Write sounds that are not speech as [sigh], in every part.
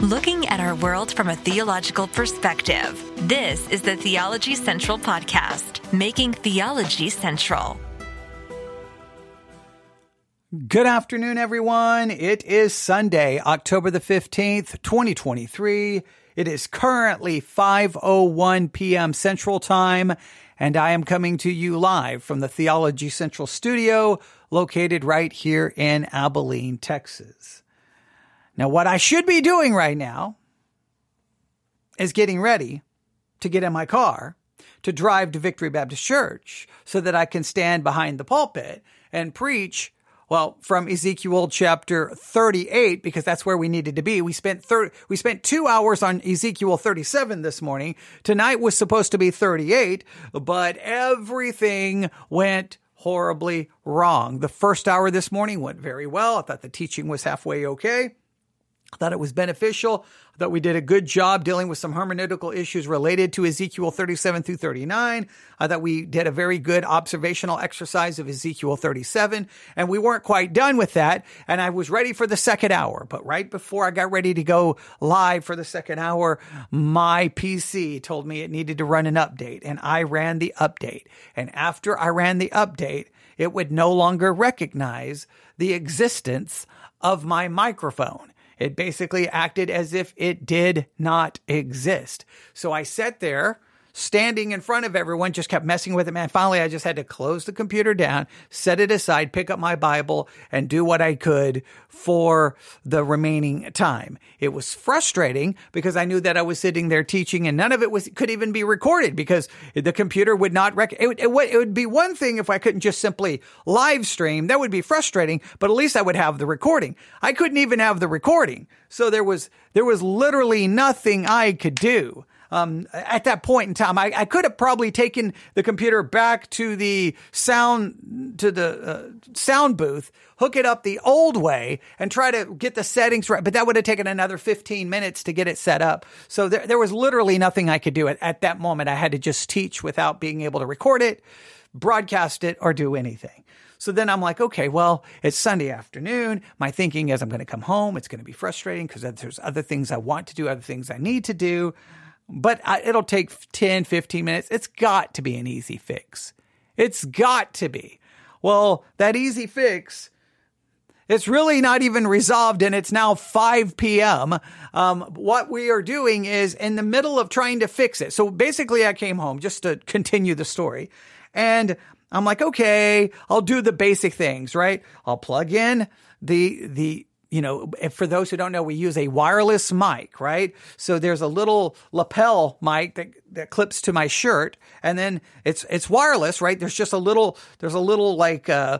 looking at our world from a theological perspective. This is the Theology Central Podcast, making theology central. Good afternoon, everyone. It is Sunday, October the 15th, 2023. It is currently 5.01 p.m. Central Time, and I am coming to you live from the Theology Central studio located right here in Abilene, Texas. Now, what I should be doing right now is getting ready to get in my car to drive to Victory Baptist Church so that I can stand behind the pulpit and preach well, from Ezekiel chapter 38, because that's where we needed to be. We spent 30, we spent two hours on Ezekiel 37 this morning. Tonight was supposed to be 38, but everything went horribly wrong. The first hour this morning went very well. I thought the teaching was halfway okay. I thought it was beneficial. I thought we did a good job dealing with some hermeneutical issues related to Ezekiel 37 through 39. I thought we did a very good observational exercise of Ezekiel 37, and we weren't quite done with that. And I was ready for the second hour, but right before I got ready to go live for the second hour, my PC told me it needed to run an update, and I ran the update. And after I ran the update, it would no longer recognize the existence of my microphone. It basically acted as if it did not exist. So I sat there standing in front of everyone, just kept messing with it, man. Finally, I just had to close the computer down, set it aside, pick up my Bible, and do what I could for the remaining time. It was frustrating because I knew that I was sitting there teaching and none of it was, could even be recorded because the computer would not rec, it, it, it would be one thing if I couldn't just simply live stream. That would be frustrating, but at least I would have the recording. I couldn't even have the recording. So there was, there was literally nothing I could do um, at that point in time. I, I, could have probably taken the computer back to the sound to the uh, sound booth, hook it up the old way, and try to get the settings right. But that would have taken another 15 minutes to get it set up. So there, there was literally nothing I could do at, at that moment. I had to just teach without being able to record it, broadcast it, or do anything. So then I'm like, okay, well, it's Sunday afternoon. My thinking is I'm going to come home. It's going to be frustrating because there's other things I want to do, other things I need to do but I, it'll take 10, 15 minutes. It's got to be an easy fix. It's got to be. Well, that easy fix, it's really not even resolved and it's now 5 p.m. Um, what we are doing is in the middle of trying to fix it. So basically I came home just to continue the story and I'm like, okay, I'll do the basic things, right? I'll plug in the, the you know, for those who don't know, we use a wireless mic, right? So there's a little lapel mic that, that clips to my shirt and then it's, it's wireless, right? There's just a little, there's a little like, uh,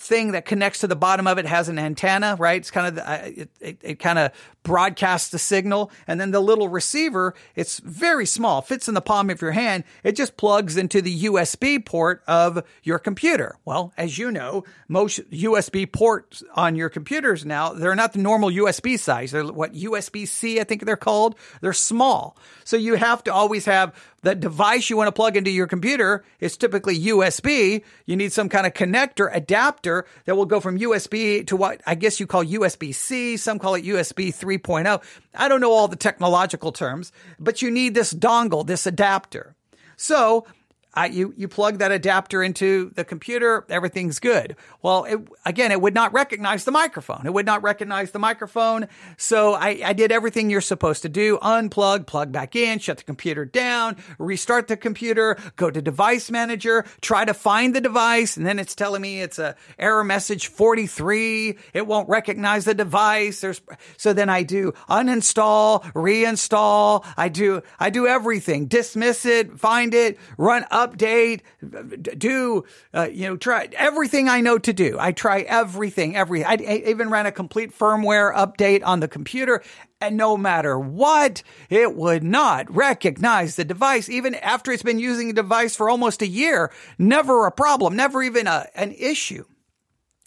thing that connects to the bottom of it has an antenna, right? It's kind of, uh, it, it, it kind of broadcasts the signal. And then the little receiver, it's very small, fits in the palm of your hand. It just plugs into the USB port of your computer. Well, as you know, most USB ports on your computers now, they're not the normal USB size. They're what USB C, I think they're called. They're small. So you have to always have the device you want to plug into your computer is typically USB. You need some kind of connector adapter that will go from USB to what I guess you call USB C. Some call it USB 3.0. I don't know all the technological terms, but you need this dongle, this adapter. So I, you you plug that adapter into the computer, everything's good. Well, it, again, it would not recognize the microphone. It would not recognize the microphone. So I, I did everything you're supposed to do: unplug, plug back in, shut the computer down, restart the computer, go to Device Manager, try to find the device, and then it's telling me it's a error message 43. It won't recognize the device. There's so then I do uninstall, reinstall. I do I do everything, dismiss it, find it, run update, do, uh, you know, try everything I know to do. I try everything, every, I, I even ran a complete firmware update on the computer. And no matter what, it would not recognize the device, even after it's been using the device for almost a year. Never a problem, never even a, an issue.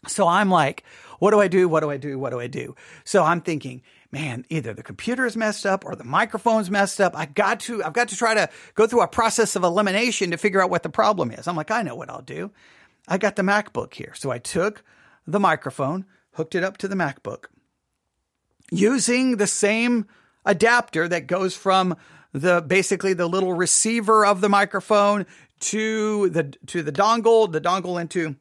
So I'm like, what do I do? What do I do? What do I do? So I'm thinking, man, either the computer is messed up or the microphone's messed up. I got to, I've got to try to go through a process of elimination to figure out what the problem is. I'm like, I know what I'll do. I got the MacBook here. So I took the microphone, hooked it up to the MacBook using the same adapter that goes from the basically the little receiver of the microphone to the to the dongle, the dongle into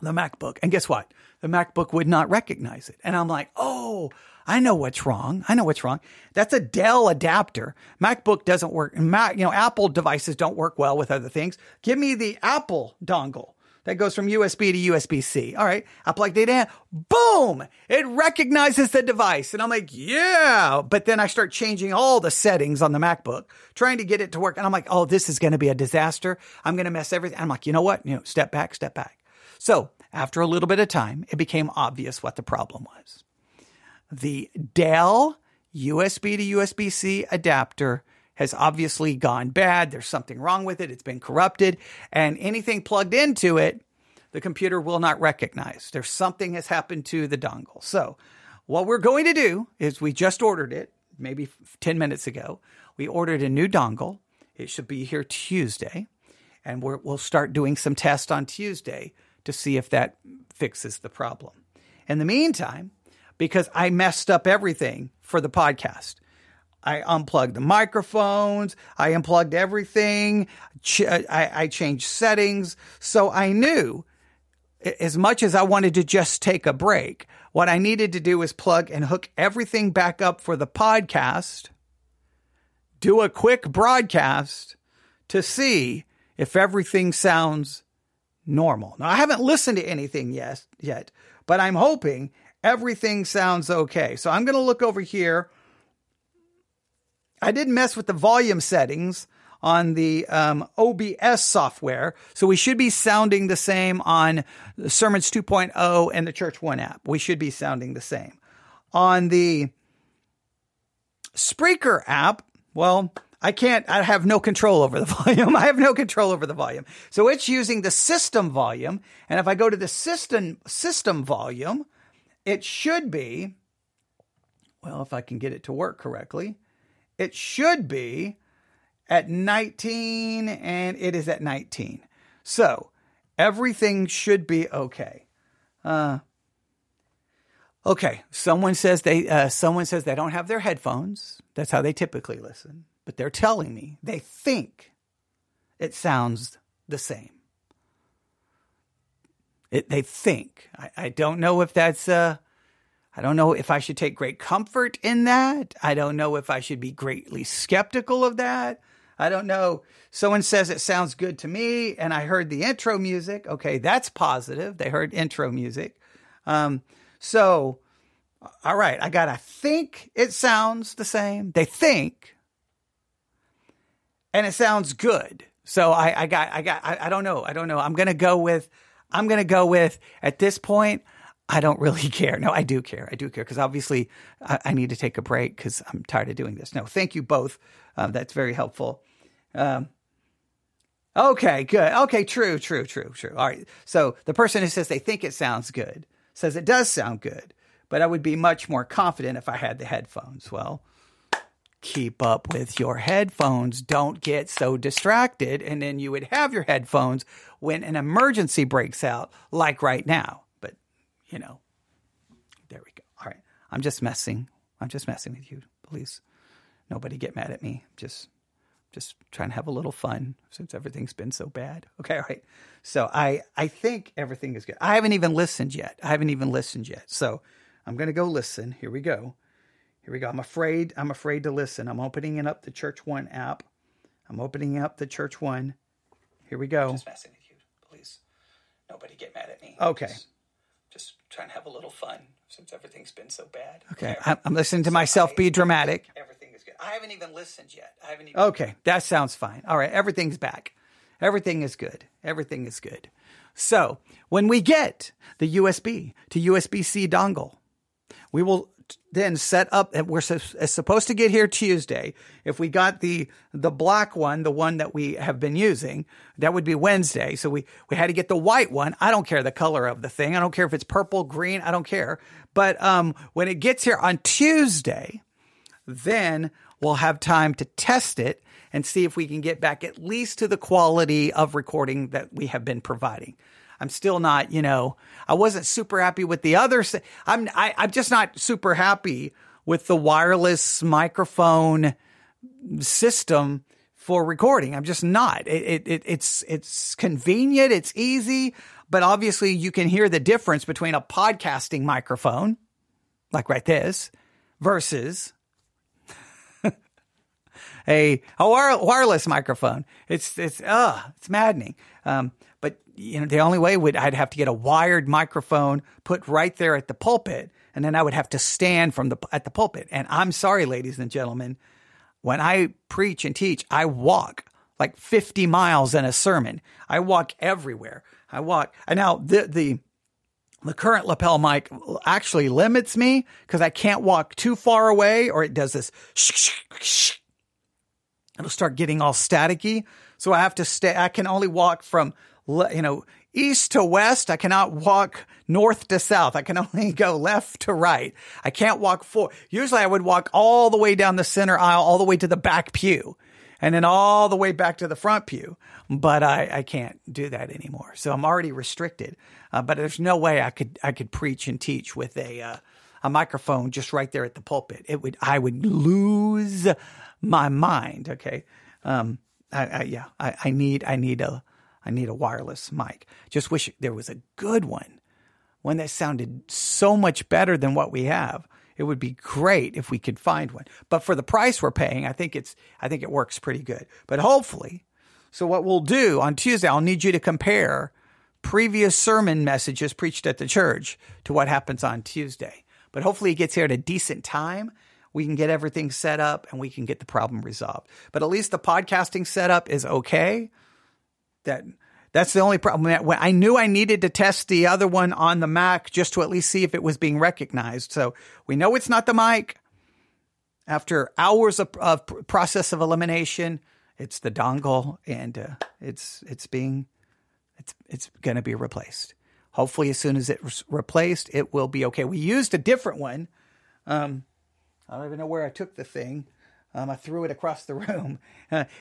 the MacBook. And guess what? The MacBook would not recognize it. And I'm like, "Oh, I know what's wrong. I know what's wrong. That's a Dell adapter. MacBook doesn't work. Mac, you know, Apple devices don't work well with other things. Give me the Apple dongle that goes from USB to USB C. All right. I plugged it. Boom. It recognizes the device. And I'm like, yeah. But then I start changing all the settings on the MacBook, trying to get it to work. And I'm like, oh, this is going to be a disaster. I'm going to mess everything. I'm like, you know what? You know, step back, step back. So after a little bit of time, it became obvious what the problem was. The Dell USB to USB C adapter has obviously gone bad. There's something wrong with it. It's been corrupted. And anything plugged into it, the computer will not recognize. There's something has happened to the dongle. So, what we're going to do is we just ordered it maybe 10 minutes ago. We ordered a new dongle. It should be here Tuesday. And we will start doing some tests on Tuesday to see if that fixes the problem. In the meantime, because I messed up everything for the podcast, I unplugged the microphones. I unplugged everything. Uh, I, I changed settings. So I knew as much as I wanted to just take a break, what I needed to do was plug and hook everything back up for the podcast, do a quick broadcast to see if everything sounds normal. Now, I haven't listened to anything yet, yet, but I'm hoping everything sounds okay. So I'm going to look over here I did mess with the volume settings on the um, OBS software. So we should be sounding the same on Sermons 2.0 and the Church One app. We should be sounding the same. On the Spreaker app, well, I can't, I have no control over the [laughs] volume. I have no control over the volume. So it's using the system volume. And if I go to the system, system volume, it should be, well, if I can get it to work correctly, it should be at 19 and it is at 19. So everything should be okay. Uh, okay. Someone says they, uh, someone says they don't have their headphones. That's how they typically listen, but they're telling me they think it sounds the same. It, they think. I, I don't know if that's, uh, I don't know if I should take great comfort in that. I don't know if I should be greatly skeptical of that. I don't know. Someone says it sounds good to me, and I heard the intro music. Okay, that's positive. They heard intro music. Um, so, all right, I got to think it sounds the same. They think, and it sounds good. So I, I got, I got, I, I don't know. I don't know. I'm going to go with, I'm going to go with, at this point, I don't really [laughs] care. No, I do care. I do care because obviously I, I, need to take a break because I'm tired of doing this. No, thank you both. Uh, that's very helpful. Um, okay, good. Okay, true, true, true, true. All right. So the person who says they think it sounds good says it does sound good, but I would be much more confident if I had the headphones. Well, keep up with your headphones. Don't get so distracted. And then you would have your headphones when an emergency breaks out, like right now But, you know, there we go. All right. I'm just messing. I'm just messing with you. Please, nobody get mad at me. Just, just trying to have a little fun since everything's been so bad. Okay. All right. So I, I think everything is good. I haven't even listened yet. I haven't even listened yet. So I'm to go listen. Here we go. Here we go. I'm afraid. I'm afraid to listen. I'm opening it up the Church One app. I'm opening up the Church One. Here we go. Just messing with you. Please, nobody get mad at me. Okay. Just just trying to have a little fun since everything's been so bad. Okay, I'm listening to myself I, be dramatic. Everything is good. I haven't even listened yet. I haven't even. Okay, that sounds fine. All right, everything's back. Everything is good. Everything is good. So when we get the USB to USB C dongle, we will then set up we're supposed to get here Tuesday. If we got the the black one, the one that we have been using, that would be Wednesday. So we we had to get the white one. I don't care the color of the thing. I don't care if it's purple, green, I don't care. But um when it gets here on Tuesday, then we'll have time to test it and see if we can get back at least to the quality of recording that we have been providing. I'm still not, you know, I wasn't super happy with the other. I'm, I, I'm just not super happy with the wireless microphone system for recording. I'm just not. It, it, it's it's convenient, it's easy, but obviously you can hear the difference between a podcasting microphone, like right this, versus [laughs] a a wireless microphone. It's it's uh it's maddening. Um, you know the only way would I'd have to get a wired microphone put right there at the pulpit, and then I would have to stand from the at the pulpit. And I'm sorry, ladies and gentlemen, when I preach and teach, I walk like 50 miles in a sermon. I walk everywhere. I walk. And now the the the current lapel mic actually limits me because I can't walk too far away, or it does this. It'll start getting all staticky. So I have to stay. I can only walk from you know east to west. I cannot walk north to south. I can [laughs] only go left to right. I can't walk four. Usually I would walk all the way down the center aisle, all the way to the back pew and then all the way back to the front pew. But I, I can't do that anymore. So I'm already restricted. Uh, but there's no way I could, I could preach and teach with a, uh, a microphone just right there at the pulpit. It would, I would lose my mind. Okay. Um, I, I yeah, I, I need, I need a, I need a wireless mic. Just wish there was a good one, one that sounded so much better than what we have. It would be great if we could find one. But for the price we're paying, I think it's I think it works pretty good. But hopefully, so what we'll do on Tuesday, I'll need you to compare previous sermon messages preached at the church to what happens on Tuesday. But hopefully it gets here at a decent time. We can get everything set up and we can get the problem resolved. But at least the podcasting setup is okay that that's the only problem. I knew I needed to test the other one on the Mac just to at least see if it was being recognized. So we know it's not the mic. After hours of, of process of elimination, it's the dongle, and uh, it's it's being it's it's going to be replaced. Hopefully, as soon as it's replaced, it will be okay. We used a different one. Um, I don't even know where I took the thing. Um, I threw it across the room. [laughs]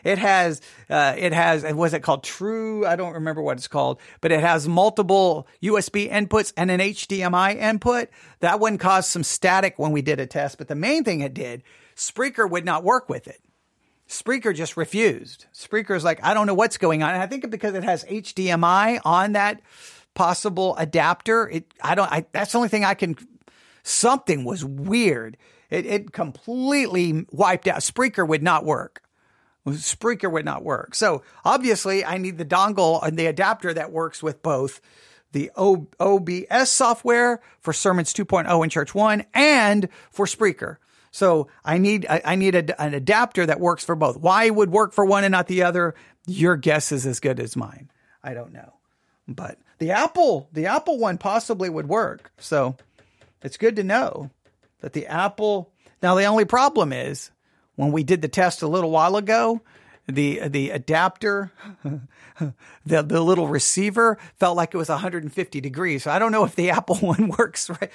It has, uh, it has, was it called True? I don't remember what it's called, but it has multiple USB inputs and an HDMI input. That one caused some static when we did a test, but the main thing it did, Spreaker would not work with it. Spreaker just refused. Spreaker's like, I don't know what's going on. And I think because it has HDMI on that possible adapter, it, I don't, I, that's the only thing I can, something was weird. It, it completely wiped out. Spreaker would not work. Spreaker would not work. So obviously, I need the dongle and the adapter that works with both the o- OBS software for Sermons 2.0 in Church One and for Spreaker. So I need I, need a, an adapter that works for both. Why would work for one and not the other? Your guess is as good as mine. I don't know, but the Apple the Apple one possibly would work. So it's good to know that the Apple. Now, the only problem is when we did the test a little while ago, the the adapter, [laughs] the the little receiver felt like it was 150 degrees. So I don't know if the Apple [laughs] one works right.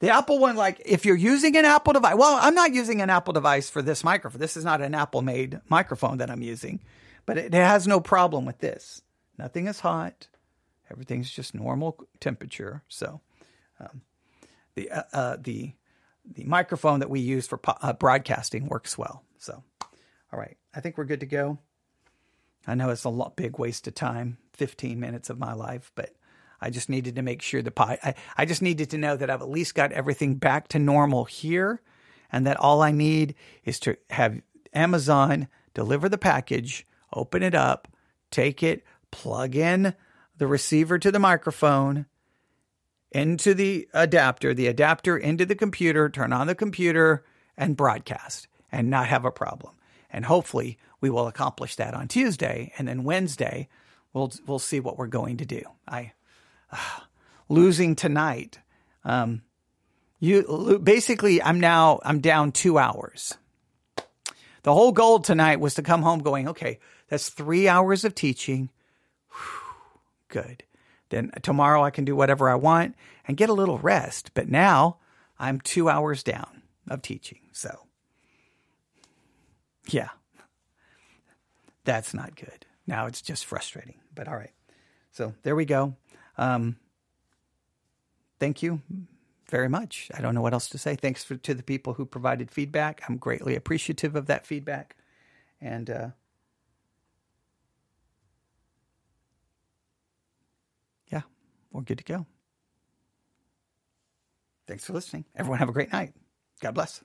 The Apple one, like if you're using an Apple device, well, I'm not using an Apple device for this microphone. This is not an Apple made microphone that I'm using, but it has no problem with this. Nothing is hot. Everything's just normal temperature. So, um, the uh, uh, the the microphone that we use for uh, broadcasting works well. So, all right, I think we're good to go. I know it's a lot big waste of time, 15 minutes of my life, but I just needed to make sure the pie. I, I just needed to know that I've at least got everything back to normal here, and that all I need is to have Amazon deliver the package, open it up, take it, plug in the receiver to the microphone, into the adapter, the adapter into the computer, turn on the computer and broadcast and not have a problem. And hopefully we will accomplish that on Tuesday and then Wednesday we'll we'll see what we're going to do. I uh, losing tonight um, you basically I'm now I'm down 2 hours. The whole goal tonight was to come home going, okay, that's 3 hours of teaching. Whew, good. Then tomorrow I can do whatever I want and get a little rest. But now I'm two hours down of teaching. So, yeah, that's not good. Now it's just frustrating. But all right. So there we go. Um, thank you. very much. I don't know what else to say. Thanks for, to the people who provided feedback. I'm greatly appreciative of that feedback. And uh, yeah, we're good to go. Thanks for listening. Everyone have a great night. God bless.